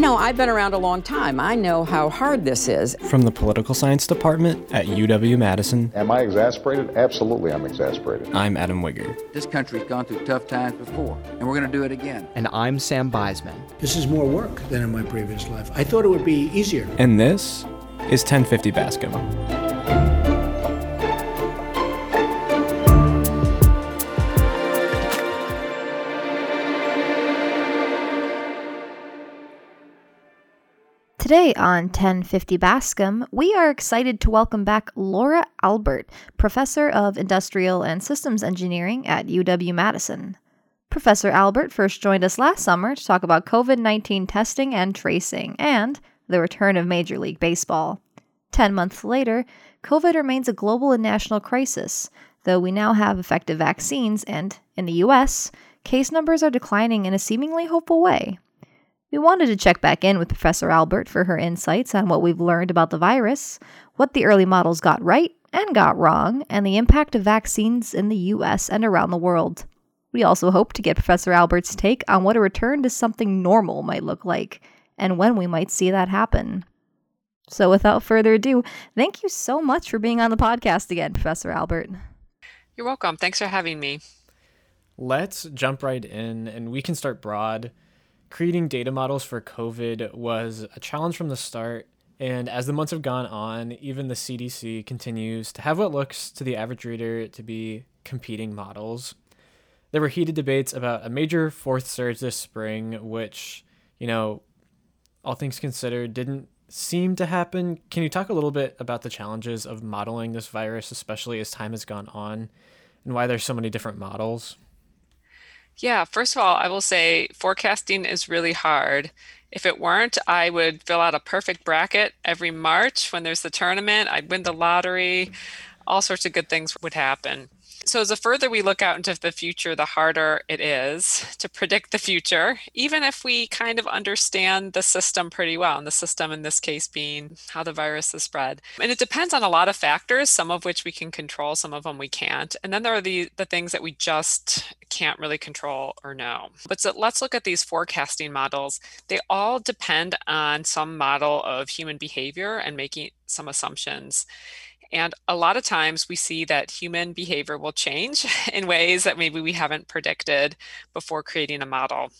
You know, I've been around a long time. I know how hard this is. From the political science department at UW Madison. Am I exasperated? Absolutely, I'm exasperated. I'm Adam Wigger. This country's gone through tough times before, and we're going to do it again. And I'm Sam Beisman. This is more work than in my previous life. I thought it would be easier. And this is 1050 Bascom. Today on 1050 Bascom, we are excited to welcome back Laura Albert, Professor of Industrial and Systems Engineering at UW Madison. Professor Albert first joined us last summer to talk about COVID 19 testing and tracing and the return of Major League Baseball. Ten months later, COVID remains a global and national crisis, though we now have effective vaccines and, in the US, case numbers are declining in a seemingly hopeful way. We wanted to check back in with Professor Albert for her insights on what we've learned about the virus, what the early models got right and got wrong, and the impact of vaccines in the US and around the world. We also hope to get Professor Albert's take on what a return to something normal might look like, and when we might see that happen. So, without further ado, thank you so much for being on the podcast again, Professor Albert. You're welcome. Thanks for having me. Let's jump right in, and we can start broad creating data models for COVID was a challenge from the start. And as the months have gone on, even the CDC continues to have what looks to the average reader to be competing models. There were heated debates about a major fourth surge this spring, which, you know, all things considered, didn't seem to happen. Can you talk a little bit about the challenges of modeling this virus, especially as time has gone on, and why there's so many different models? Yeah, first of all, I will say forecasting is really hard. If it weren't, I would fill out a perfect bracket every March when there's the tournament. I'd win the lottery. All sorts of good things would happen. So, the further we look out into the future, the harder it is to predict the future, even if we kind of understand the system pretty well. And the system in this case being how the virus is spread. And it depends on a lot of factors, some of which we can control, some of them we can't. And then there are the, the things that we just can't really control or know. But so let's look at these forecasting models. They all depend on some model of human behavior and making some assumptions. And a lot of times we see that human behavior will change in ways that maybe we haven't predicted before creating a model.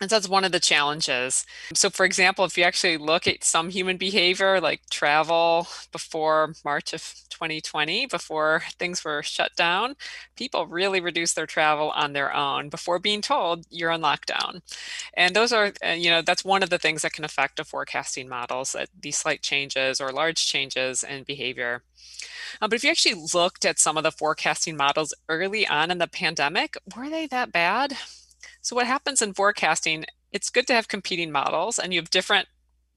And so that's one of the challenges. So, for example, if you actually look at some human behavior like travel before March of 2020, before things were shut down, people really reduced their travel on their own before being told you're on lockdown. And those are, uh, you know, that's one of the things that can affect a forecasting models, these slight changes or large changes in behavior. Uh, but if you actually looked at some of the forecasting models early on in the pandemic, were they that bad? So, what happens in forecasting, it's good to have competing models and you have different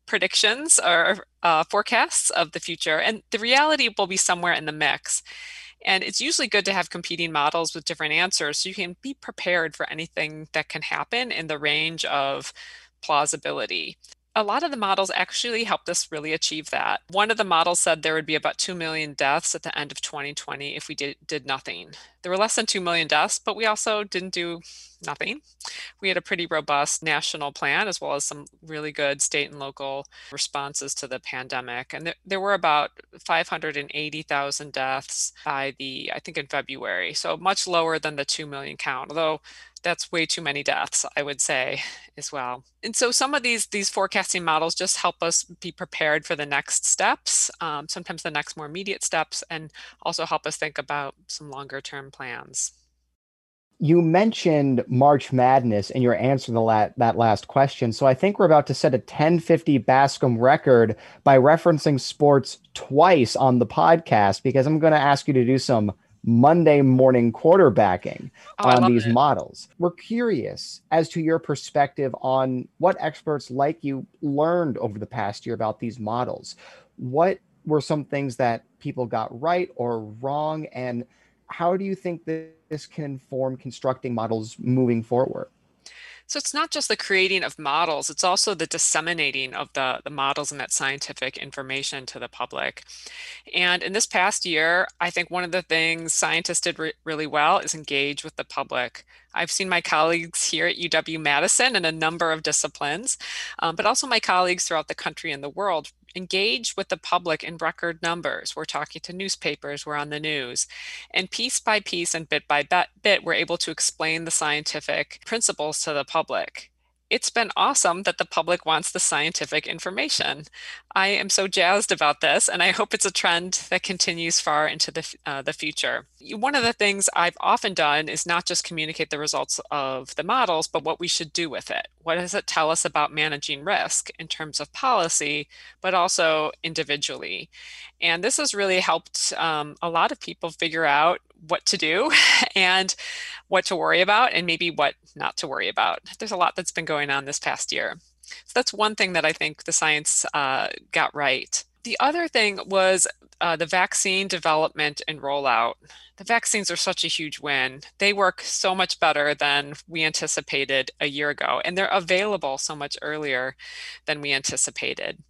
predictions or uh, forecasts of the future, and the reality will be somewhere in the mix. And it's usually good to have competing models with different answers so you can be prepared for anything that can happen in the range of plausibility a lot of the models actually helped us really achieve that. One of the models said there would be about 2 million deaths at the end of 2020 if we did, did nothing. There were less than 2 million deaths, but we also didn't do nothing. We had a pretty robust national plan as well as some really good state and local responses to the pandemic. And there, there were about 580,000 deaths by the, I think in February, so much lower than the 2 million count, although that's way too many deaths i would say as well and so some of these these forecasting models just help us be prepared for the next steps um, sometimes the next more immediate steps and also help us think about some longer term plans you mentioned March Madness in your answer to la- that last question. So I think we're about to set a 1050 Bascom record by referencing sports twice on the podcast because I'm going to ask you to do some Monday morning quarterbacking oh, on these it. models. We're curious as to your perspective on what experts like you learned over the past year about these models. What were some things that people got right or wrong? And how do you think that this can inform constructing models moving forward? So it's not just the creating of models, it's also the disseminating of the, the models and that scientific information to the public. And in this past year, I think one of the things scientists did re- really well is engage with the public. I've seen my colleagues here at UW Madison in a number of disciplines, um, but also my colleagues throughout the country and the world engage with the public in record numbers. We're talking to newspapers, we're on the news. And piece by piece and bit by bit, we're able to explain the scientific principles to the public it's been awesome that the public wants the scientific information. I am so jazzed about this, and I hope it's a trend that continues far into the, uh, the future. One of the things I've often done is not just communicate the results of the models, but what we should do with it. What does it tell us about managing risk in terms of policy, but also individually? And this has really helped um, a lot of people figure out what to do and what to worry about and maybe what not to worry about. There's a lot that's been going on this past year. So that's one thing that I think the science uh, got right. The other thing was uh, the vaccine development and rollout. The vaccines are such a huge win. They work so much better than we anticipated a year ago, and they're available so much earlier than we anticipated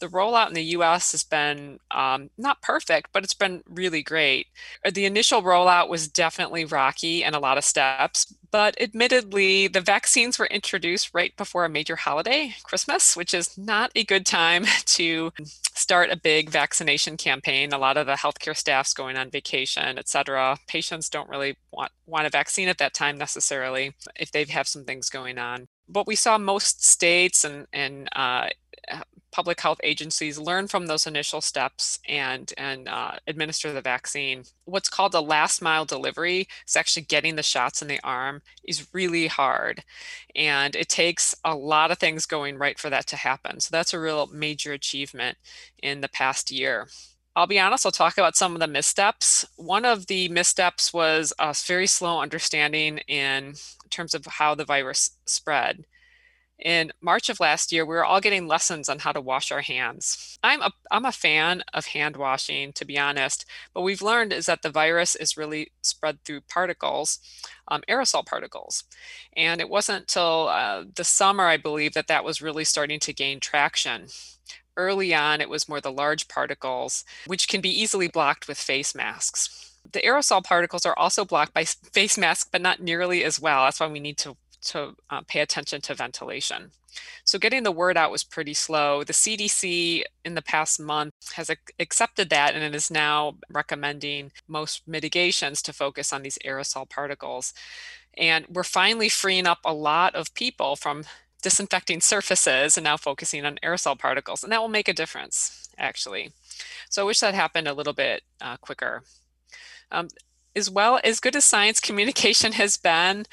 the rollout in the US has been um, not perfect, but it's been really great. Uh, the initial rollout was definitely rocky and a lot of steps, but admittedly, the vaccines were introduced right before a major holiday, Christmas, which is not a good time to start a big vaccination campaign. A lot of the healthcare staff's going on vacation, et cetera. Patients don't really want, want a vaccine at that time necessarily if they have some things going on. But we saw most states and, and uh, public health agencies learn from those initial steps and and uh, administer the vaccine. What's called a last mile delivery is actually getting the shots in the arm is really hard, and it takes a lot of things going right for that to happen. So that's a real major achievement in the past year. I'll be honest, I'll talk about some of the missteps. One of the missteps was a very slow understanding in terms of how the virus spread in March of last year, we were all getting lessons on how to wash our hands. I'm a, I'm a fan of hand washing, to be honest, but we've learned is that the virus is really spread through particles, um, aerosol particles. And it wasn't until uh, the summer, I believe, that that was really starting to gain traction. Early on, it was more the large particles, which can be easily blocked with face masks. The aerosol particles are also blocked by face masks, but not nearly as well. That's why we need to to uh, pay attention to ventilation. So getting the word out was pretty slow. The CDC in the past month has ac- accepted that and it is now recommending most mitigations to focus on these aerosol particles. And we're finally freeing up a lot of people from disinfecting surfaces and now focusing on aerosol particles. And that will make a difference, actually. So I wish that happened a little bit uh, quicker. Um, as well as good as science communication has been,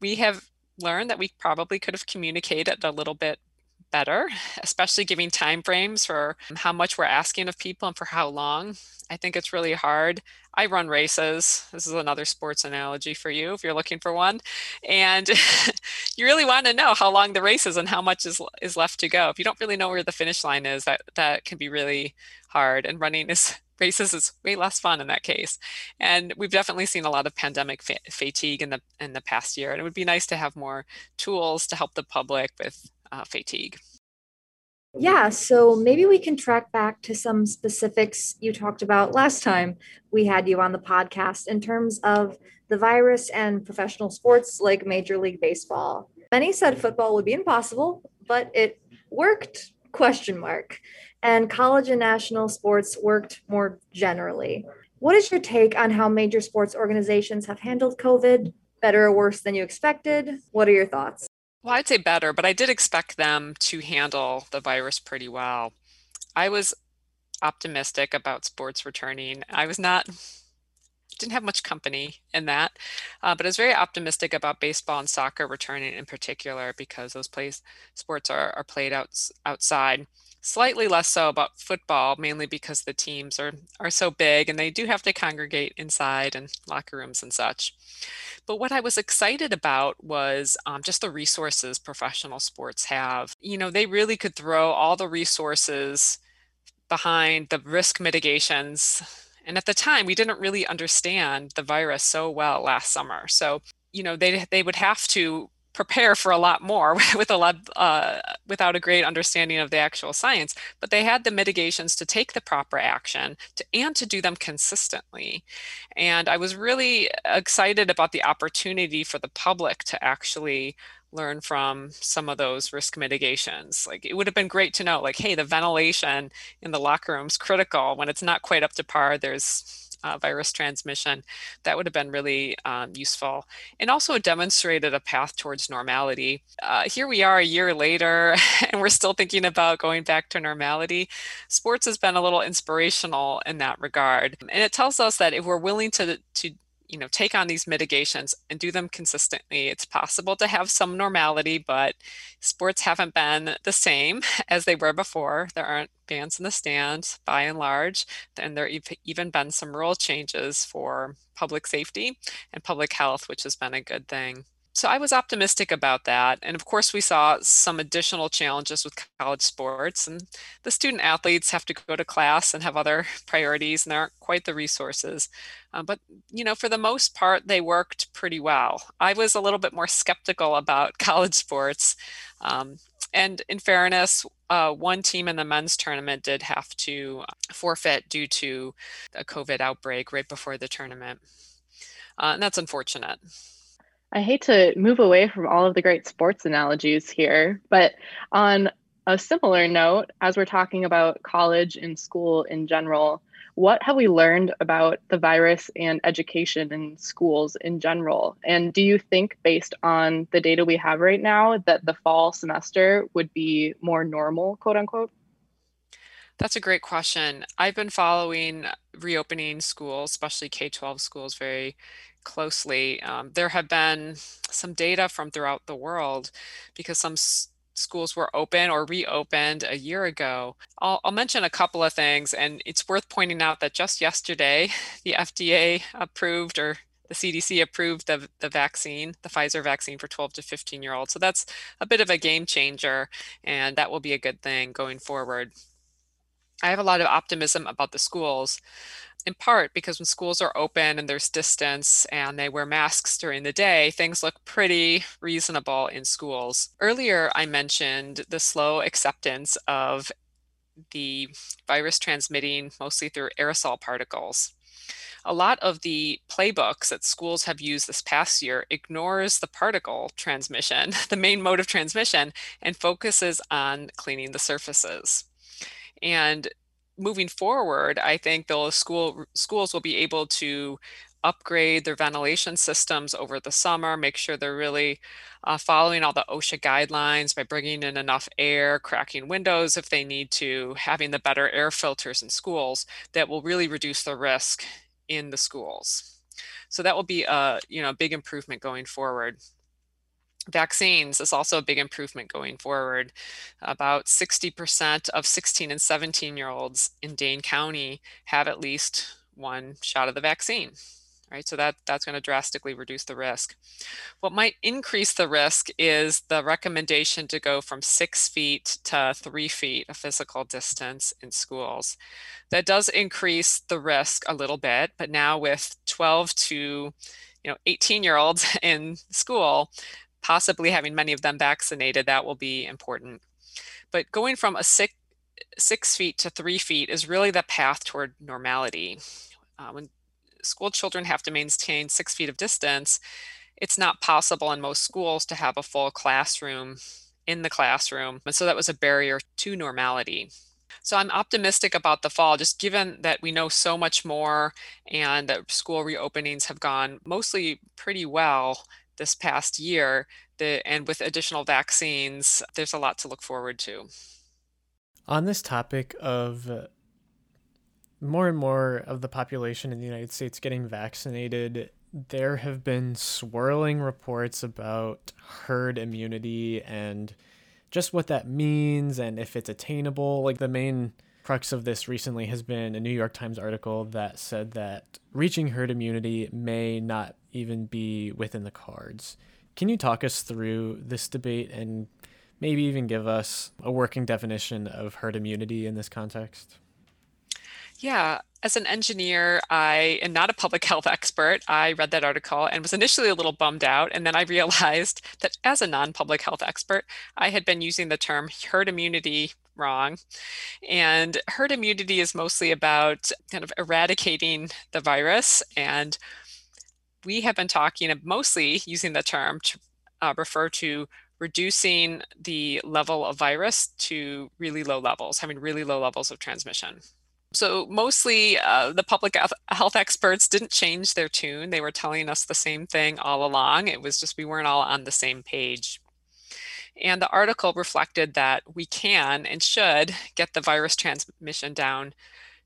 we have learned that we probably could have communicated a little bit better, especially giving time frames for how much we're asking of people and for how long. I think it's really hard. I run races. This is another sports analogy for you if you're looking for one. And you really want to know how long the race is and how much is is left to go. If you don't really know where the finish line is, that that can be really hard. And running is races is way less fun in that case. And we've definitely seen a lot of pandemic fa- fatigue in the in the past year, and it would be nice to have more tools to help the public with uh, fatigue. Yeah, so maybe we can track back to some specifics you talked about last time we had you on the podcast in terms of the virus and professional sports like Major League Baseball. Many said football would be impossible, but it worked question mark and college and national sports worked more generally. What is your take on how major sports organizations have handled COVID? Better or worse than you expected? What are your thoughts? Well, I'd say better, but I did expect them to handle the virus pretty well. I was optimistic about sports returning. I was not didn't have much company in that, uh, but I was very optimistic about baseball and soccer returning in particular because those plays sports are, are played out, outside slightly less so about football, mainly because the teams are, are so big and they do have to congregate inside and locker rooms and such. But what I was excited about was um, just the resources professional sports have. You know, they really could throw all the resources behind the risk mitigations. And at the time, we didn't really understand the virus so well last summer. So, you know, they, they would have to prepare for a lot more with a lot uh, without a great understanding of the actual science. But they had the mitigations to take the proper action to, and to do them consistently. And I was really excited about the opportunity for the public to actually learn from some of those risk mitigations. Like it would have been great to know, like, hey, the ventilation in the locker room is critical. When it's not quite up to par, there's uh, virus transmission. That would have been really um, useful. And also demonstrated a path towards normality. Uh, here we are a year later, and we're still thinking about going back to normality. Sports has been a little inspirational in that regard. And it tells us that if we're willing to, to you know take on these mitigations and do them consistently. It's possible to have some normality but sports haven't been the same as they were before. There aren't fans in the stands by and large and there have even been some rule changes for public safety and public health which has been a good thing so I was optimistic about that. And of course, we saw some additional challenges with college sports, and the student athletes have to go to class and have other priorities, and there aren't quite the resources. Uh, but, you know, for the most part, they worked pretty well. I was a little bit more skeptical about college sports. Um, and in fairness, uh, one team in the men's tournament did have to forfeit due to a COVID outbreak right before the tournament. Uh, and that's unfortunate. I hate to move away from all of the great sports analogies here, but on a similar note, as we're talking about college and school in general, what have we learned about the virus and education in schools in general? And do you think, based on the data we have right now, that the fall semester would be more normal, quote unquote? That's a great question. I've been following reopening schools, especially K 12 schools, very closely. Um, there have been some data from throughout the world because some s- schools were open or reopened a year ago. I'll, I'll, mention a couple of things, and it's worth pointing out that just yesterday, the FDA approved or the CDC approved the, the vaccine, the Pfizer vaccine for 12 to 15 year olds. So that's a bit of a game changer, and that will be a good thing going forward. I have a lot of optimism about the schools in part because when schools are open and there's distance and they wear masks during the day, things look pretty reasonable in schools. Earlier, I mentioned the slow acceptance of the virus transmitting mostly through aerosol particles. A lot of the playbooks that schools have used this past year ignores the particle transmission, the main mode of transmission, and focuses on cleaning the surfaces. And moving forward, I think those school schools will be able to upgrade their ventilation systems over the summer, make sure they're really uh, following all the OSHA guidelines by bringing in enough air, cracking windows if they need to, having the better air filters in schools that will really reduce the risk in the schools. So that will be a you know big improvement going forward vaccines is also a big improvement going forward. About 60% of 16 and 17 year olds in Dane County have at least one shot of the vaccine. Right, so that that's going to drastically reduce the risk. What might increase the risk is the recommendation to go from six feet to three feet of physical distance in schools. That does increase the risk a little bit, but now with 12 to you know 18 year olds in school, possibly having many of them vaccinated, that will be important. But going from a six, six feet to three feet is really the path toward normality. Uh, when school children have to maintain six feet of distance, it's not possible in most schools to have a full classroom in the classroom. And so that was a barrier to normality. So I'm optimistic about the fall, just given that we know so much more and that school reopenings have gone mostly pretty well this past year. The, and with additional vaccines, there's a lot to look forward to. On this topic of uh, more and more of the population in the United States getting vaccinated, there have been swirling reports about herd immunity and just what that means and if it's attainable. Like the main crux of this recently has been a New York Times article that said that reaching herd immunity may not even be within the cards. Can you talk us through this debate and maybe even give us a working definition of herd immunity in this context? Yeah, as an engineer, I am not a public health expert. I read that article and was initially a little bummed out. And then I realized that as a non public health expert, I had been using the term herd immunity wrong. And herd immunity is mostly about kind of eradicating the virus. And we have been talking mostly using the term to uh, refer to reducing the level of virus to really low levels, having really low levels of transmission. So, mostly uh, the public health experts didn't change their tune. They were telling us the same thing all along. It was just we weren't all on the same page. And the article reflected that we can and should get the virus transmission down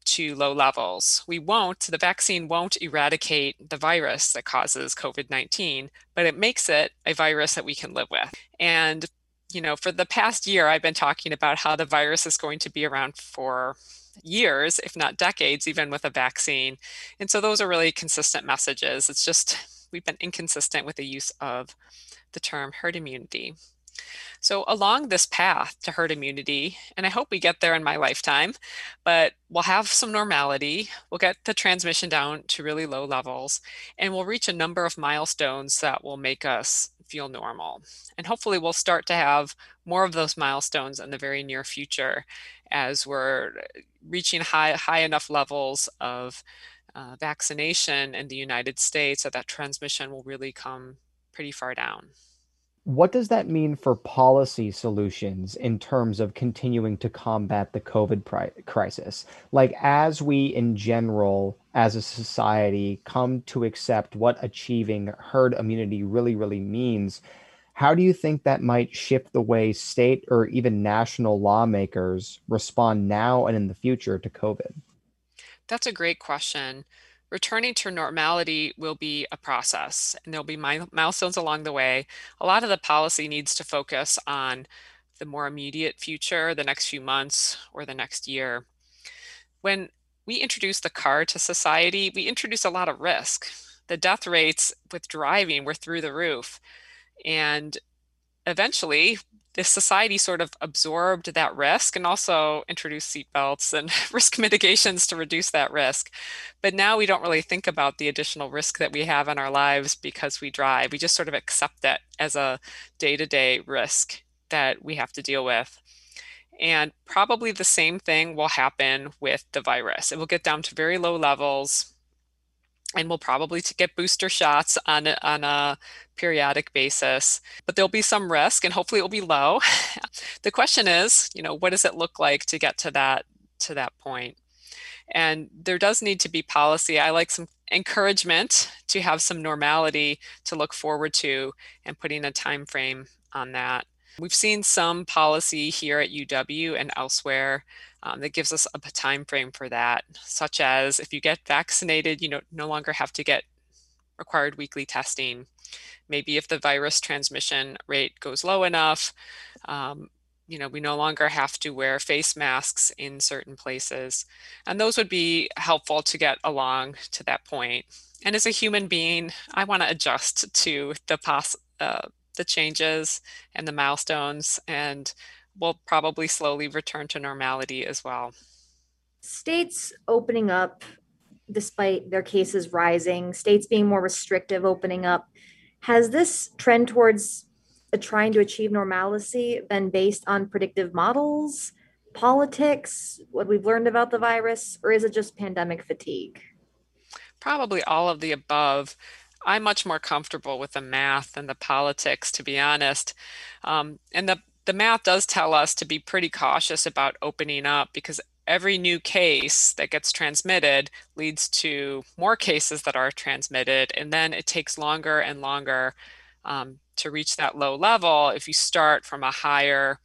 to low levels. We won't, the vaccine won't eradicate the virus that causes COVID 19, but it makes it a virus that we can live with. And, you know, for the past year, I've been talking about how the virus is going to be around for years, if not decades, even with a vaccine. And so those are really consistent messages. It's just we've been inconsistent with the use of the term herd immunity. So, along this path to herd immunity, and I hope we get there in my lifetime, but we'll have some normality, we'll get the transmission down to really low levels, and we'll reach a number of milestones that will make us feel normal. And hopefully, we'll start to have more of those milestones in the very near future as we're reaching high, high enough levels of uh, vaccination in the United States that that transmission will really come pretty far down. What does that mean for policy solutions in terms of continuing to combat the COVID pri- crisis? Like, as we in general, as a society, come to accept what achieving herd immunity really, really means, how do you think that might shift the way state or even national lawmakers respond now and in the future to COVID? That's a great question. Returning to normality will be a process, and there'll be milestones along the way. A lot of the policy needs to focus on the more immediate future, the next few months, or the next year. When we introduce the car to society, we introduce a lot of risk. The death rates with driving were through the roof. And eventually, the society sort of absorbed that risk and also introduced seatbelts and risk mitigations to reduce that risk. But now we don't really think about the additional risk that we have in our lives because we drive. We just sort of accept that as a day to day risk that we have to deal with. And probably the same thing will happen with the virus. It will get down to very low levels and we'll probably get booster shots on a, on a periodic basis. But there'll be some risk and hopefully it will be low. The question is you know what does it look like to get to that to that point? And there does need to be policy. I like some encouragement to have some normality to look forward to and putting a time frame on that we've seen some policy here at uw and elsewhere um, that gives us a time frame for that, such as if you get vaccinated, you know, no longer have to get required weekly testing. Maybe if the virus transmission rate goes low enough, um, you know, we no longer have to wear face masks in certain places. And those would be helpful to get along to that point. And as a human being, I want to adjust to the pos- uh, the changes and the milestones and we'll probably slowly return to normality as well. States opening up despite their cases rising, states being more restrictive, opening up. Has this trend towards trying to achieve normalcy been based on predictive models, politics, what we've learned about the virus, or is it just pandemic fatigue? Probably all of the above. I'm much more comfortable with the math than the politics, to be honest. Um, and the the math does tell us to be pretty cautious about opening up because every new case that gets transmitted leads to more cases that are transmitted. And then it takes longer and longer um, to reach that low level if you start from a higher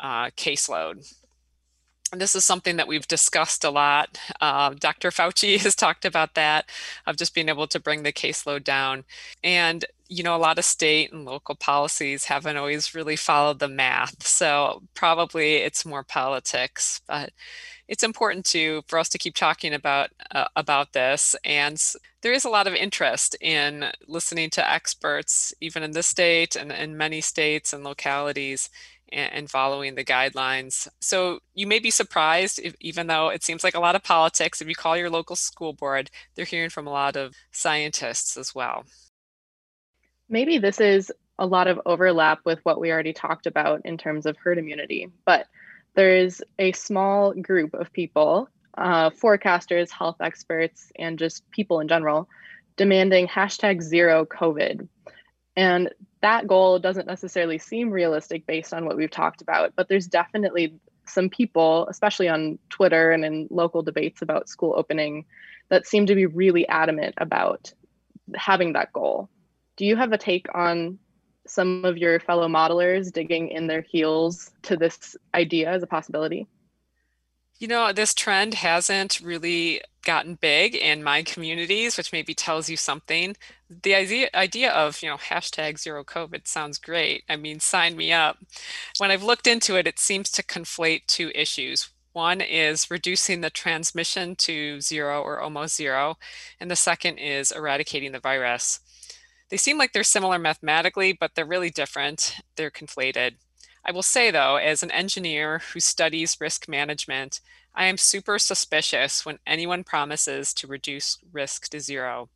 uh, caseload. This is something that we've discussed a lot. Uh, Dr. Fauci has talked about that, of just being able to bring the caseload down. And, you know, a lot of state and local policies haven't always really followed the math. So probably it's more politics. But it's important to for us to keep talking about uh, about this and there is a lot of interest in listening to experts even in this state and in many states and localities and, following the guidelines. So you may be surprised, if, even though it seems like a lot of politics, if you call your local school board, they're hearing from a lot of scientists as well. Maybe this is a lot of overlap with what we already talked about in terms of herd immunity, but there is a small group of people, uh, forecasters, health experts, and just people in general, demanding hashtag zero COVID. And that goal doesn't necessarily seem realistic based on what we've talked about, but there's definitely some people, especially on Twitter and in local debates about school opening, that seem to be really adamant about having that goal. Do you have a take on some of your fellow modelers digging in their heels to this idea as a possibility? You know, this trend hasn't really gotten big in my communities, which maybe tells you something. The idea idea of, you know, hashtag zero COVID sounds great. I mean, sign me up. When I've looked into it, it seems to conflate two issues. One is reducing the transmission to zero or almost zero, and the second is eradicating the virus. They seem like they're similar mathematically, but they're really different. They're conflated. I will say, though, as an engineer who studies risk management, I am super suspicious when anyone promises to reduce risk to zero.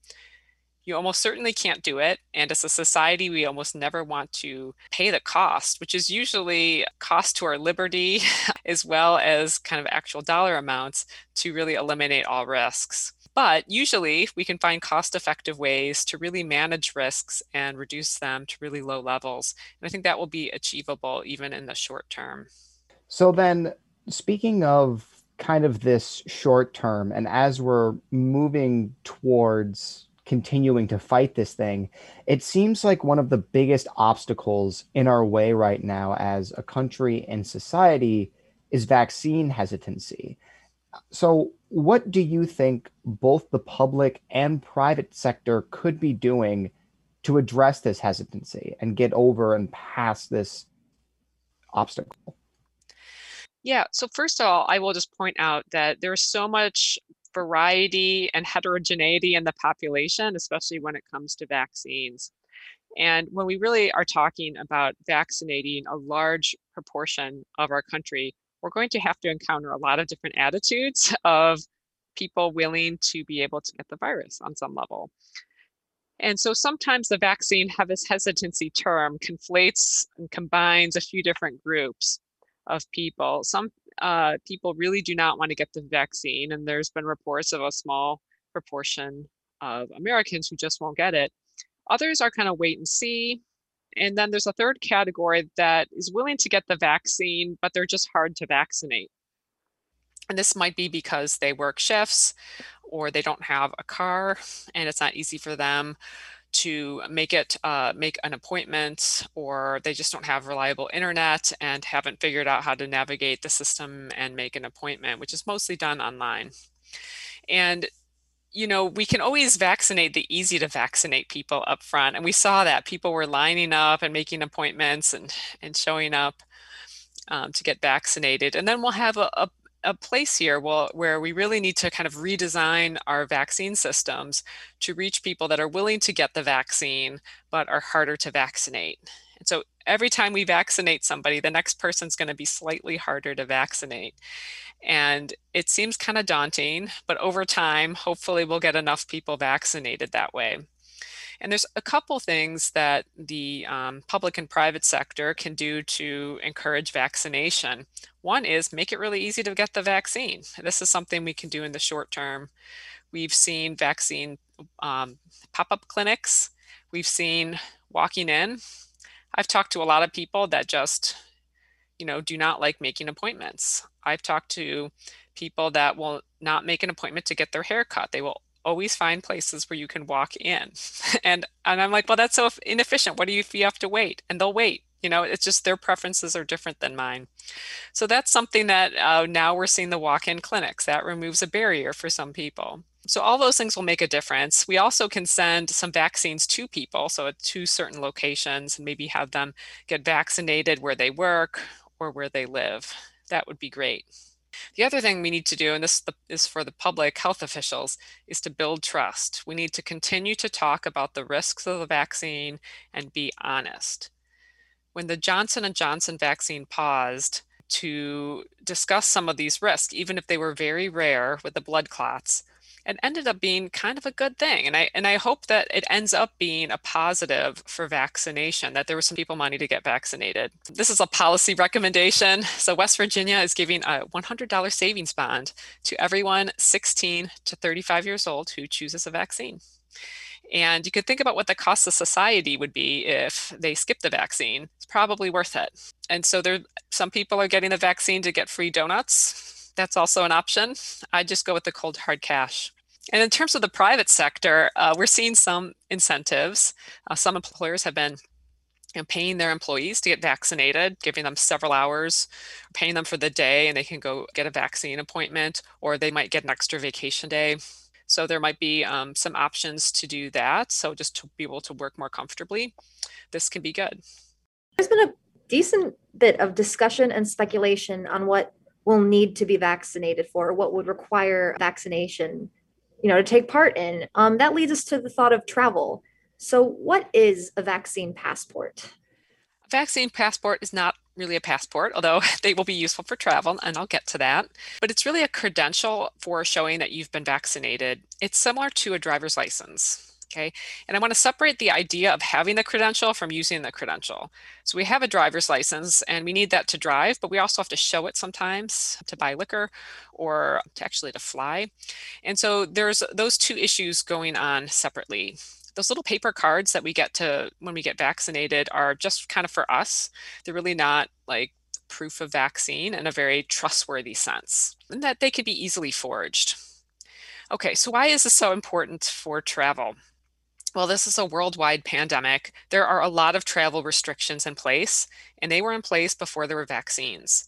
You almost certainly can't do it. And as a society, we almost never want to pay the cost, which is usually cost to our liberty, as well as kind of actual dollar amounts to really eliminate all risks. But usually we can find cost effective ways to really manage risks and reduce them to really low levels. And I think that will be achievable even in the short term. So, then speaking of kind of this short term, and as we're moving towards continuing to fight this thing, it seems like one of the biggest obstacles in our way right now as a country and society is vaccine hesitancy. So, what do you think both the public and private sector could be doing to address this hesitancy and get over and past this obstacle? Yeah, so first of all, I will just point out that there's so much variety and heterogeneity in the population, especially when it comes to vaccines. And when we really are talking about vaccinating a large proportion of our country, we're going to have to encounter a lot of different attitudes of people willing to be able to get the virus on some level. And so sometimes the vaccine have this hesitancy term conflates and combines a few different groups of people. Some uh, people really do not want to get the vaccine, and there's been reports of a small proportion of Americans who just won't get it. Others are kind of wait and see. And then there's a third category that is willing to get the vaccine, but they're just hard to vaccinate. And this might be because they work shifts or they don't have a car and it's not easy for them to make it uh, make an appointment or they just don't have reliable internet and haven't figured out how to navigate the system and make an appointment which is mostly done online and you know, we can always vaccinate the easy to vaccinate people up front. And we saw that people were lining up and making appointments and, and showing up um, to get vaccinated. And then we'll have a, a, a place here well, where we really need to kind of redesign our vaccine systems to reach people that are willing to get the vaccine but are harder to vaccinate. And so every time we vaccinate somebody, the next person's going to be slightly harder to vaccinate. And it seems kind of daunting, but over time, hopefully, we'll get enough people vaccinated that way. And there's a couple things that the um, public and private sector can do to encourage vaccination. One is make it really easy to get the vaccine. This is something we can do in the short term. We've seen vaccine um, pop up clinics, we've seen walking in. I've talked to a lot of people that just you know, do not like making appointments. I've talked to people that will not make an appointment to get their hair cut. They will always find places where you can walk in. And and I'm like, well, that's so inefficient. What do you if you have to wait? And they'll wait. You know, it's just their preferences are different than mine. So that's something that uh, now we're seeing the walk-in clinics. That removes a barrier for some people. So all those things will make a difference. We also can send some vaccines to people, so to certain locations, and maybe have them get vaccinated where they work or where they live. That would be great. The other thing we need to do, and this is for the public health officials, is to build trust. We need to continue to talk about the risks of the vaccine and be honest. when the Johnson and Johnson vaccine paused to discuss some of these risks, even if they were very rare with the blood clots, it ended up being kind of a good thing. And I and I hope that it ends up being a positive for vaccination, that there were some people wanting to get vaccinated. This is a policy recommendation. So West Virginia is giving a $100 savings bond to everyone 16 to 35 years old who chooses a vaccine. And you could think about what the cost of society would be if they skip the vaccine. It's probably worth it. And so there some people are getting the vaccine to get free donuts. That's also an option. I just go with the cold hard cash. And in terms of the private sector, uh, we're seeing some incentives. Uh, some employers have been you know, paying their employees to get vaccinated, giving them several hours, paying them for the day, and they can go get a vaccine appointment, or they might get an extra vacation day. So there might be um, some options to do that. So just to be able to work more comfortably, this can be good. There's been a decent bit of discussion and speculation on what will need to be vaccinated for, what would require vaccination, you know, to take part in. Um, that leads us to the thought of travel. So, what is a vaccine passport? A vaccine passport is not really a passport, although they will be useful for travel, and I'll get to that. But it's really a credential for showing that you've been vaccinated. It's similar to a driver's license. Okay. And I want to separate the idea of having the credential from using the credential. So we have a driver's license and we need that to drive, but we also have to show it sometimes to buy liquor or to actually to fly. And so there's those two issues going on separately those little paper cards that we get to when we get vaccinated are just kind of for us. They're really not like proof of vaccine in a very trustworthy sense, and that they could be easily forged. Okay, so why is this so important for travel? Well, this is a worldwide pandemic. There are a lot of travel restrictions in place, and they were in place before there were vaccines.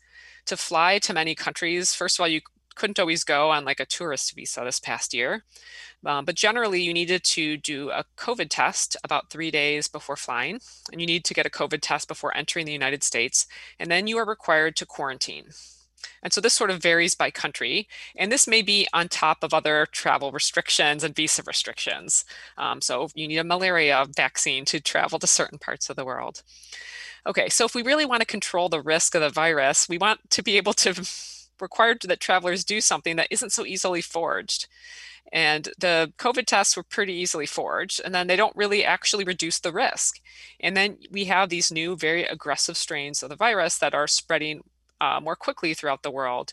To fly to many countries, first of all, you couldn't always go on like a tourist visa this past year. Um, but generally, you needed to do a COVID test about three days before flying, and you need to get a COVID test before entering the United States, and then you are required to quarantine. And so this sort of varies by country, and this may be on top of other travel restrictions and visa restrictions. Um, so you need a malaria vaccine to travel to certain parts of the world. Okay, so if we really want to control the risk of the virus, we want to be able to require that travelers do something that isn't so easily forged. And the COVID tests were pretty easily forged, and then they don't really actually reduce the risk. And then we have these new, very aggressive strains of the virus that are spreading uh, more quickly throughout the world.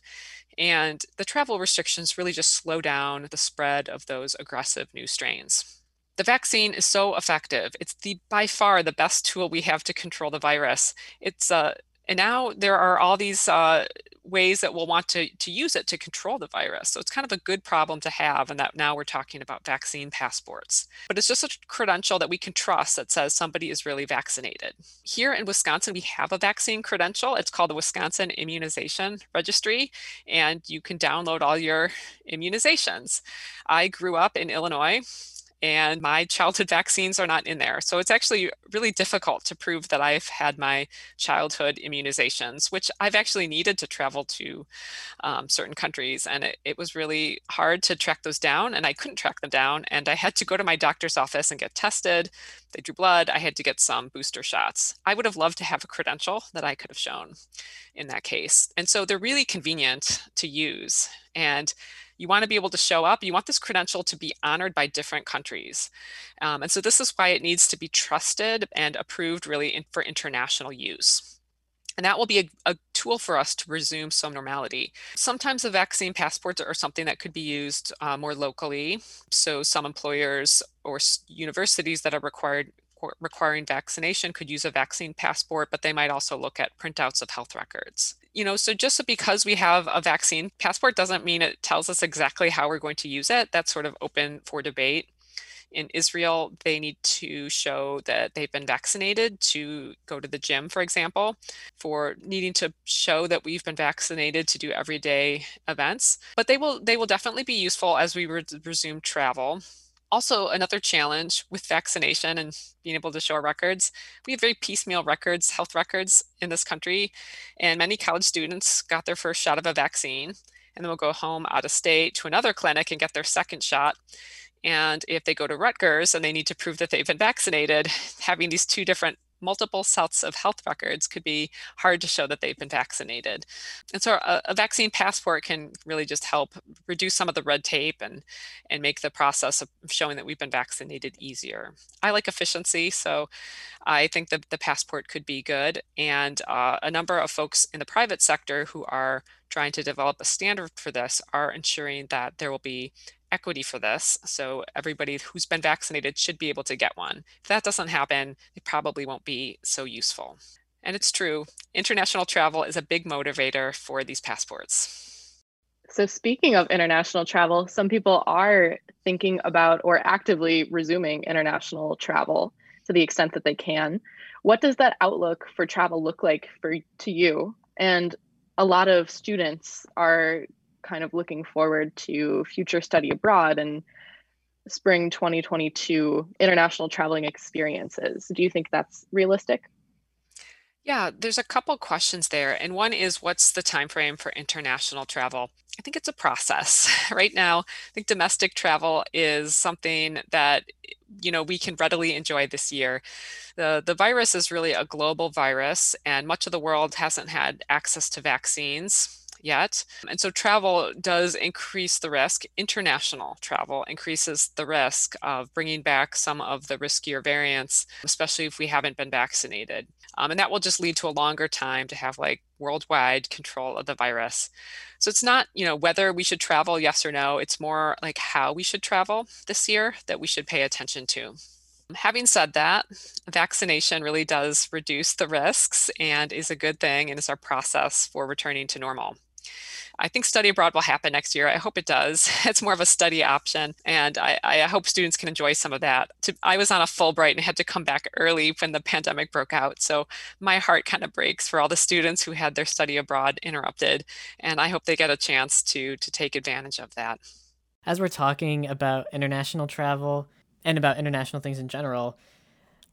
And the travel restrictions really just slow down the spread of those aggressive new strains. The vaccine is so effective. It's the by far the best tool we have to control the virus. It's uh, and now there are all these uh, ways that we'll want to, to use it to control the virus. So it's kind of a good problem to have, and that now we're talking about vaccine passports. But it's just a credential that we can trust that says somebody is really vaccinated. Here in Wisconsin, we have a vaccine credential. It's called the Wisconsin Immunization Registry, and you can download all your immunizations. I grew up in Illinois and my childhood vaccines are not in there. So it's actually really difficult to prove that I've had my childhood immunizations, which I've actually needed to travel to um, certain countries. And it, it was really hard to track those down, and I couldn't track them down. And I had to go to my doctor's office and get tested. They drew blood. I had to get some booster shots. I would have loved to have a credential that I could have shown in that case. And so they're really convenient to use. And you want to be able to show up. You want this credential to be honored by different countries. Um, and so this is why it needs to be trusted and approved really in, for international use. And that will be a, a, tool for us to resume some normality. Sometimes the vaccine passports are something that could be used uh, more locally. So some employers or universities that are required requiring vaccination could use a vaccine passport, but they might also look at printouts of health records you know, so just because we have a vaccine passport doesn't mean it tells us exactly how we're going to use it. That's sort of open for debate. In Israel, they need to show that they've been vaccinated to go to the gym, for example, for needing to show that we've been vaccinated to do everyday events. But they will they will definitely be useful as we re- resume travel also another challenge with vaccination and being able to show records we have very piecemeal records health records in this country and many college students got their first shot of a vaccine and then will go home out of state to another clinic and get their second shot and if they go to rutgers and they need to prove that they've been vaccinated having these two different multiple sets of health records could be hard to show that they've been vaccinated. And so a, a, vaccine passport can really just help reduce some of the red tape and, and make the process of showing that we've been vaccinated easier. I like efficiency, so I think that the passport could be good. And uh, a number of folks in the private sector who are trying to develop a standard for this are ensuring that there will be equity for this. So everybody who's been vaccinated should be able to get one. If that doesn't happen, it probably won't be so useful. And it's true, international travel is a big motivator for these passports. So, speaking of international travel, some people are thinking about or actively resuming international travel to the extent that they can. What does that outlook for travel look like for to you? And a lot of students are kind of looking forward to future study abroad and spring 2022 international traveling experiences. Do you think that's realistic? Yeah, there's a couple questions there. And one is what's the time frame for international travel? I think it's a process. Right now, I think domestic travel is something that you know we can readily enjoy this year. The the virus is really a global virus and much of the world hasn't had access to vaccines yet. And so travel does increase the risk. International travel increases the risk of bringing back some of the riskier variants, especially if we haven't been vaccinated. Um, and that will just lead to a longer time to have like worldwide control of the virus. So it's not, you know, whether we should travel, yes or no. It's more like how we should travel this year that we should pay attention to. Having said that, vaccination really does reduce the risks and is a good thing and is our process for returning to normal. I think study abroad will happen next year. I hope it does. It's more of a study option, and I, I hope students can enjoy some of that. To, I was on a Fulbright and had to come back early when the pandemic broke out, so my heart kind of breaks for all the students who had their study abroad interrupted, and I hope they get a chance to to take advantage of that. As we're talking about international travel and about international things in general,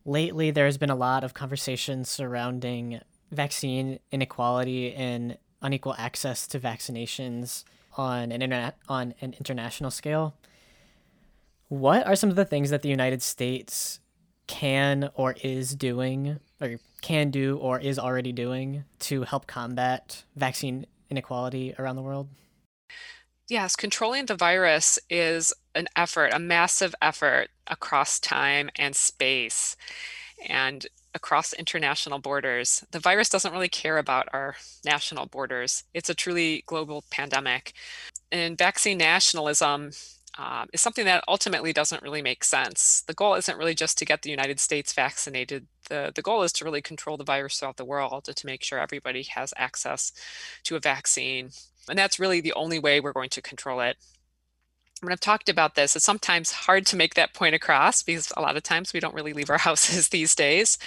lately there's been a lot of conversation surrounding vaccine inequality and unequal access to vaccinations on an internet on an international scale. What are some of the things that the United States can or is doing or can do or is already doing to help combat vaccine inequality around the world? Yes, controlling the virus is an effort, a massive effort across time and space. And across international borders. The virus doesn't really care about our national borders. It's a truly global pandemic. And vaccine nationalism um, is something that ultimately doesn't really make sense. The goal isn't really just to get the United States vaccinated. The, the goal is to really control the virus throughout the world to make sure everybody has access to a vaccine. And that's really the only way we're going to control it when I've talked about this, it's sometimes hard to make that point across because a lot of times we don't really leave our houses these days.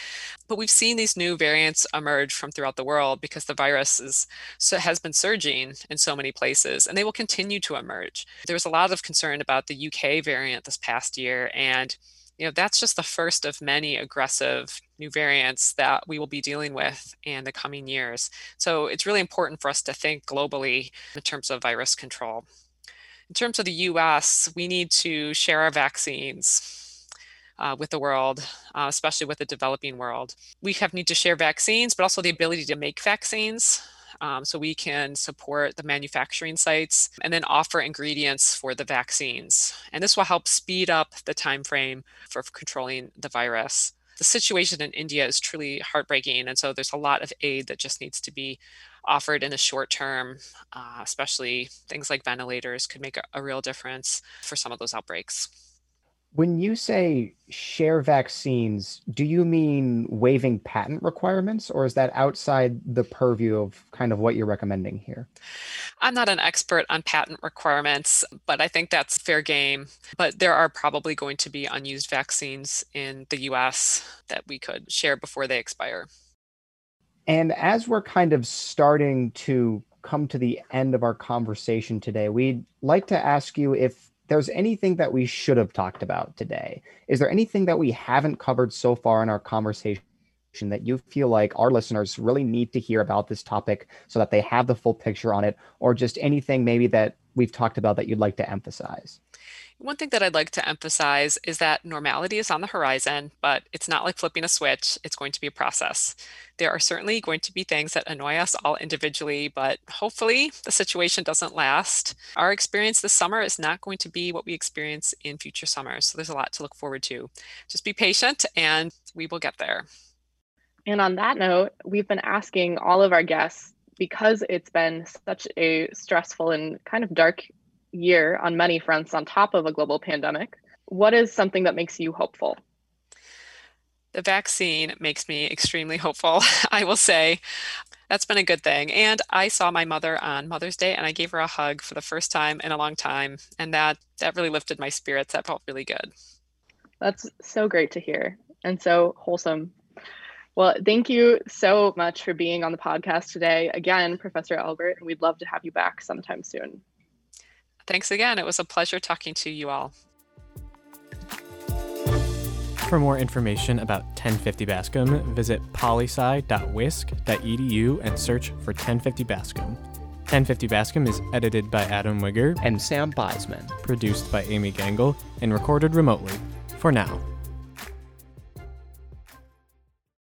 But we've seen these new variants emerge from throughout the world because the virus is, so has been surging in so many places and they will continue to emerge. There was a lot of concern about the UK variant this past year and you know that's just the first of many aggressive new variants that we will be dealing with in the coming years. So it's really important for us to think globally in terms of virus control in terms of the US, we need to share our vaccines uh, with the world, uh, especially with the developing world. We have need to share vaccines, but also the ability to make vaccines. Um, so we can support the manufacturing sites and then offer ingredients for the vaccines. And this will help speed up the time frame for controlling the virus. The situation in India is truly heartbreaking. And so there's a lot of aid that just needs to be offered in the short term, uh, especially things like ventilators, could make a, a real difference for some of those outbreaks. When you say share vaccines, do you mean waiving patent requirements, or is that outside the purview of kind of what you're recommending here? I'm not an expert on patent requirements, but I think that's fair game. But there are probably going to be unused vaccines in the US that we could share before they expire. And as we're kind of starting to come to the end of our conversation today, we'd like to ask you if there's anything that we should have talked about today. Is there anything that we haven't covered so far in our conversation that you feel like our listeners really need to hear about this topic so that they have the full picture on it, or just anything maybe that we've talked about that you'd like to emphasize? One thing that I'd like to emphasize is that normality is on the horizon, but it's not like flipping a switch. It's going to be a process. There are certainly going to be things that annoy us all individually, but hopefully the situation doesn't last. Our experience this summer is not going to be what we experience in future summers. So there's a lot to look forward to. Just be patient and we will get there. And on that note, we've been asking all of our guests because it's been such a stressful and kind of dark year on many fronts on top of a global pandemic. What is something that makes you hopeful? The vaccine makes me extremely hopeful, I will say. That's been a good thing. And I saw my mother on Mother's Day and I gave her a hug for the first time in a long time. And that that really lifted my spirits. That felt really good. That's so great to hear and so wholesome. Well, thank you so much for being on the podcast today. Again, Professor Albert, and we'd love to have you back sometime soon. Thanks again. It was a pleasure talking to you all. For more information about 1050 Bascom, visit polysci.wisc.edu and search for 1050 Bascom. 1050 Bascom is edited by Adam Wigger and Sam Beisman, produced by Amy Gangle, and recorded remotely. For now.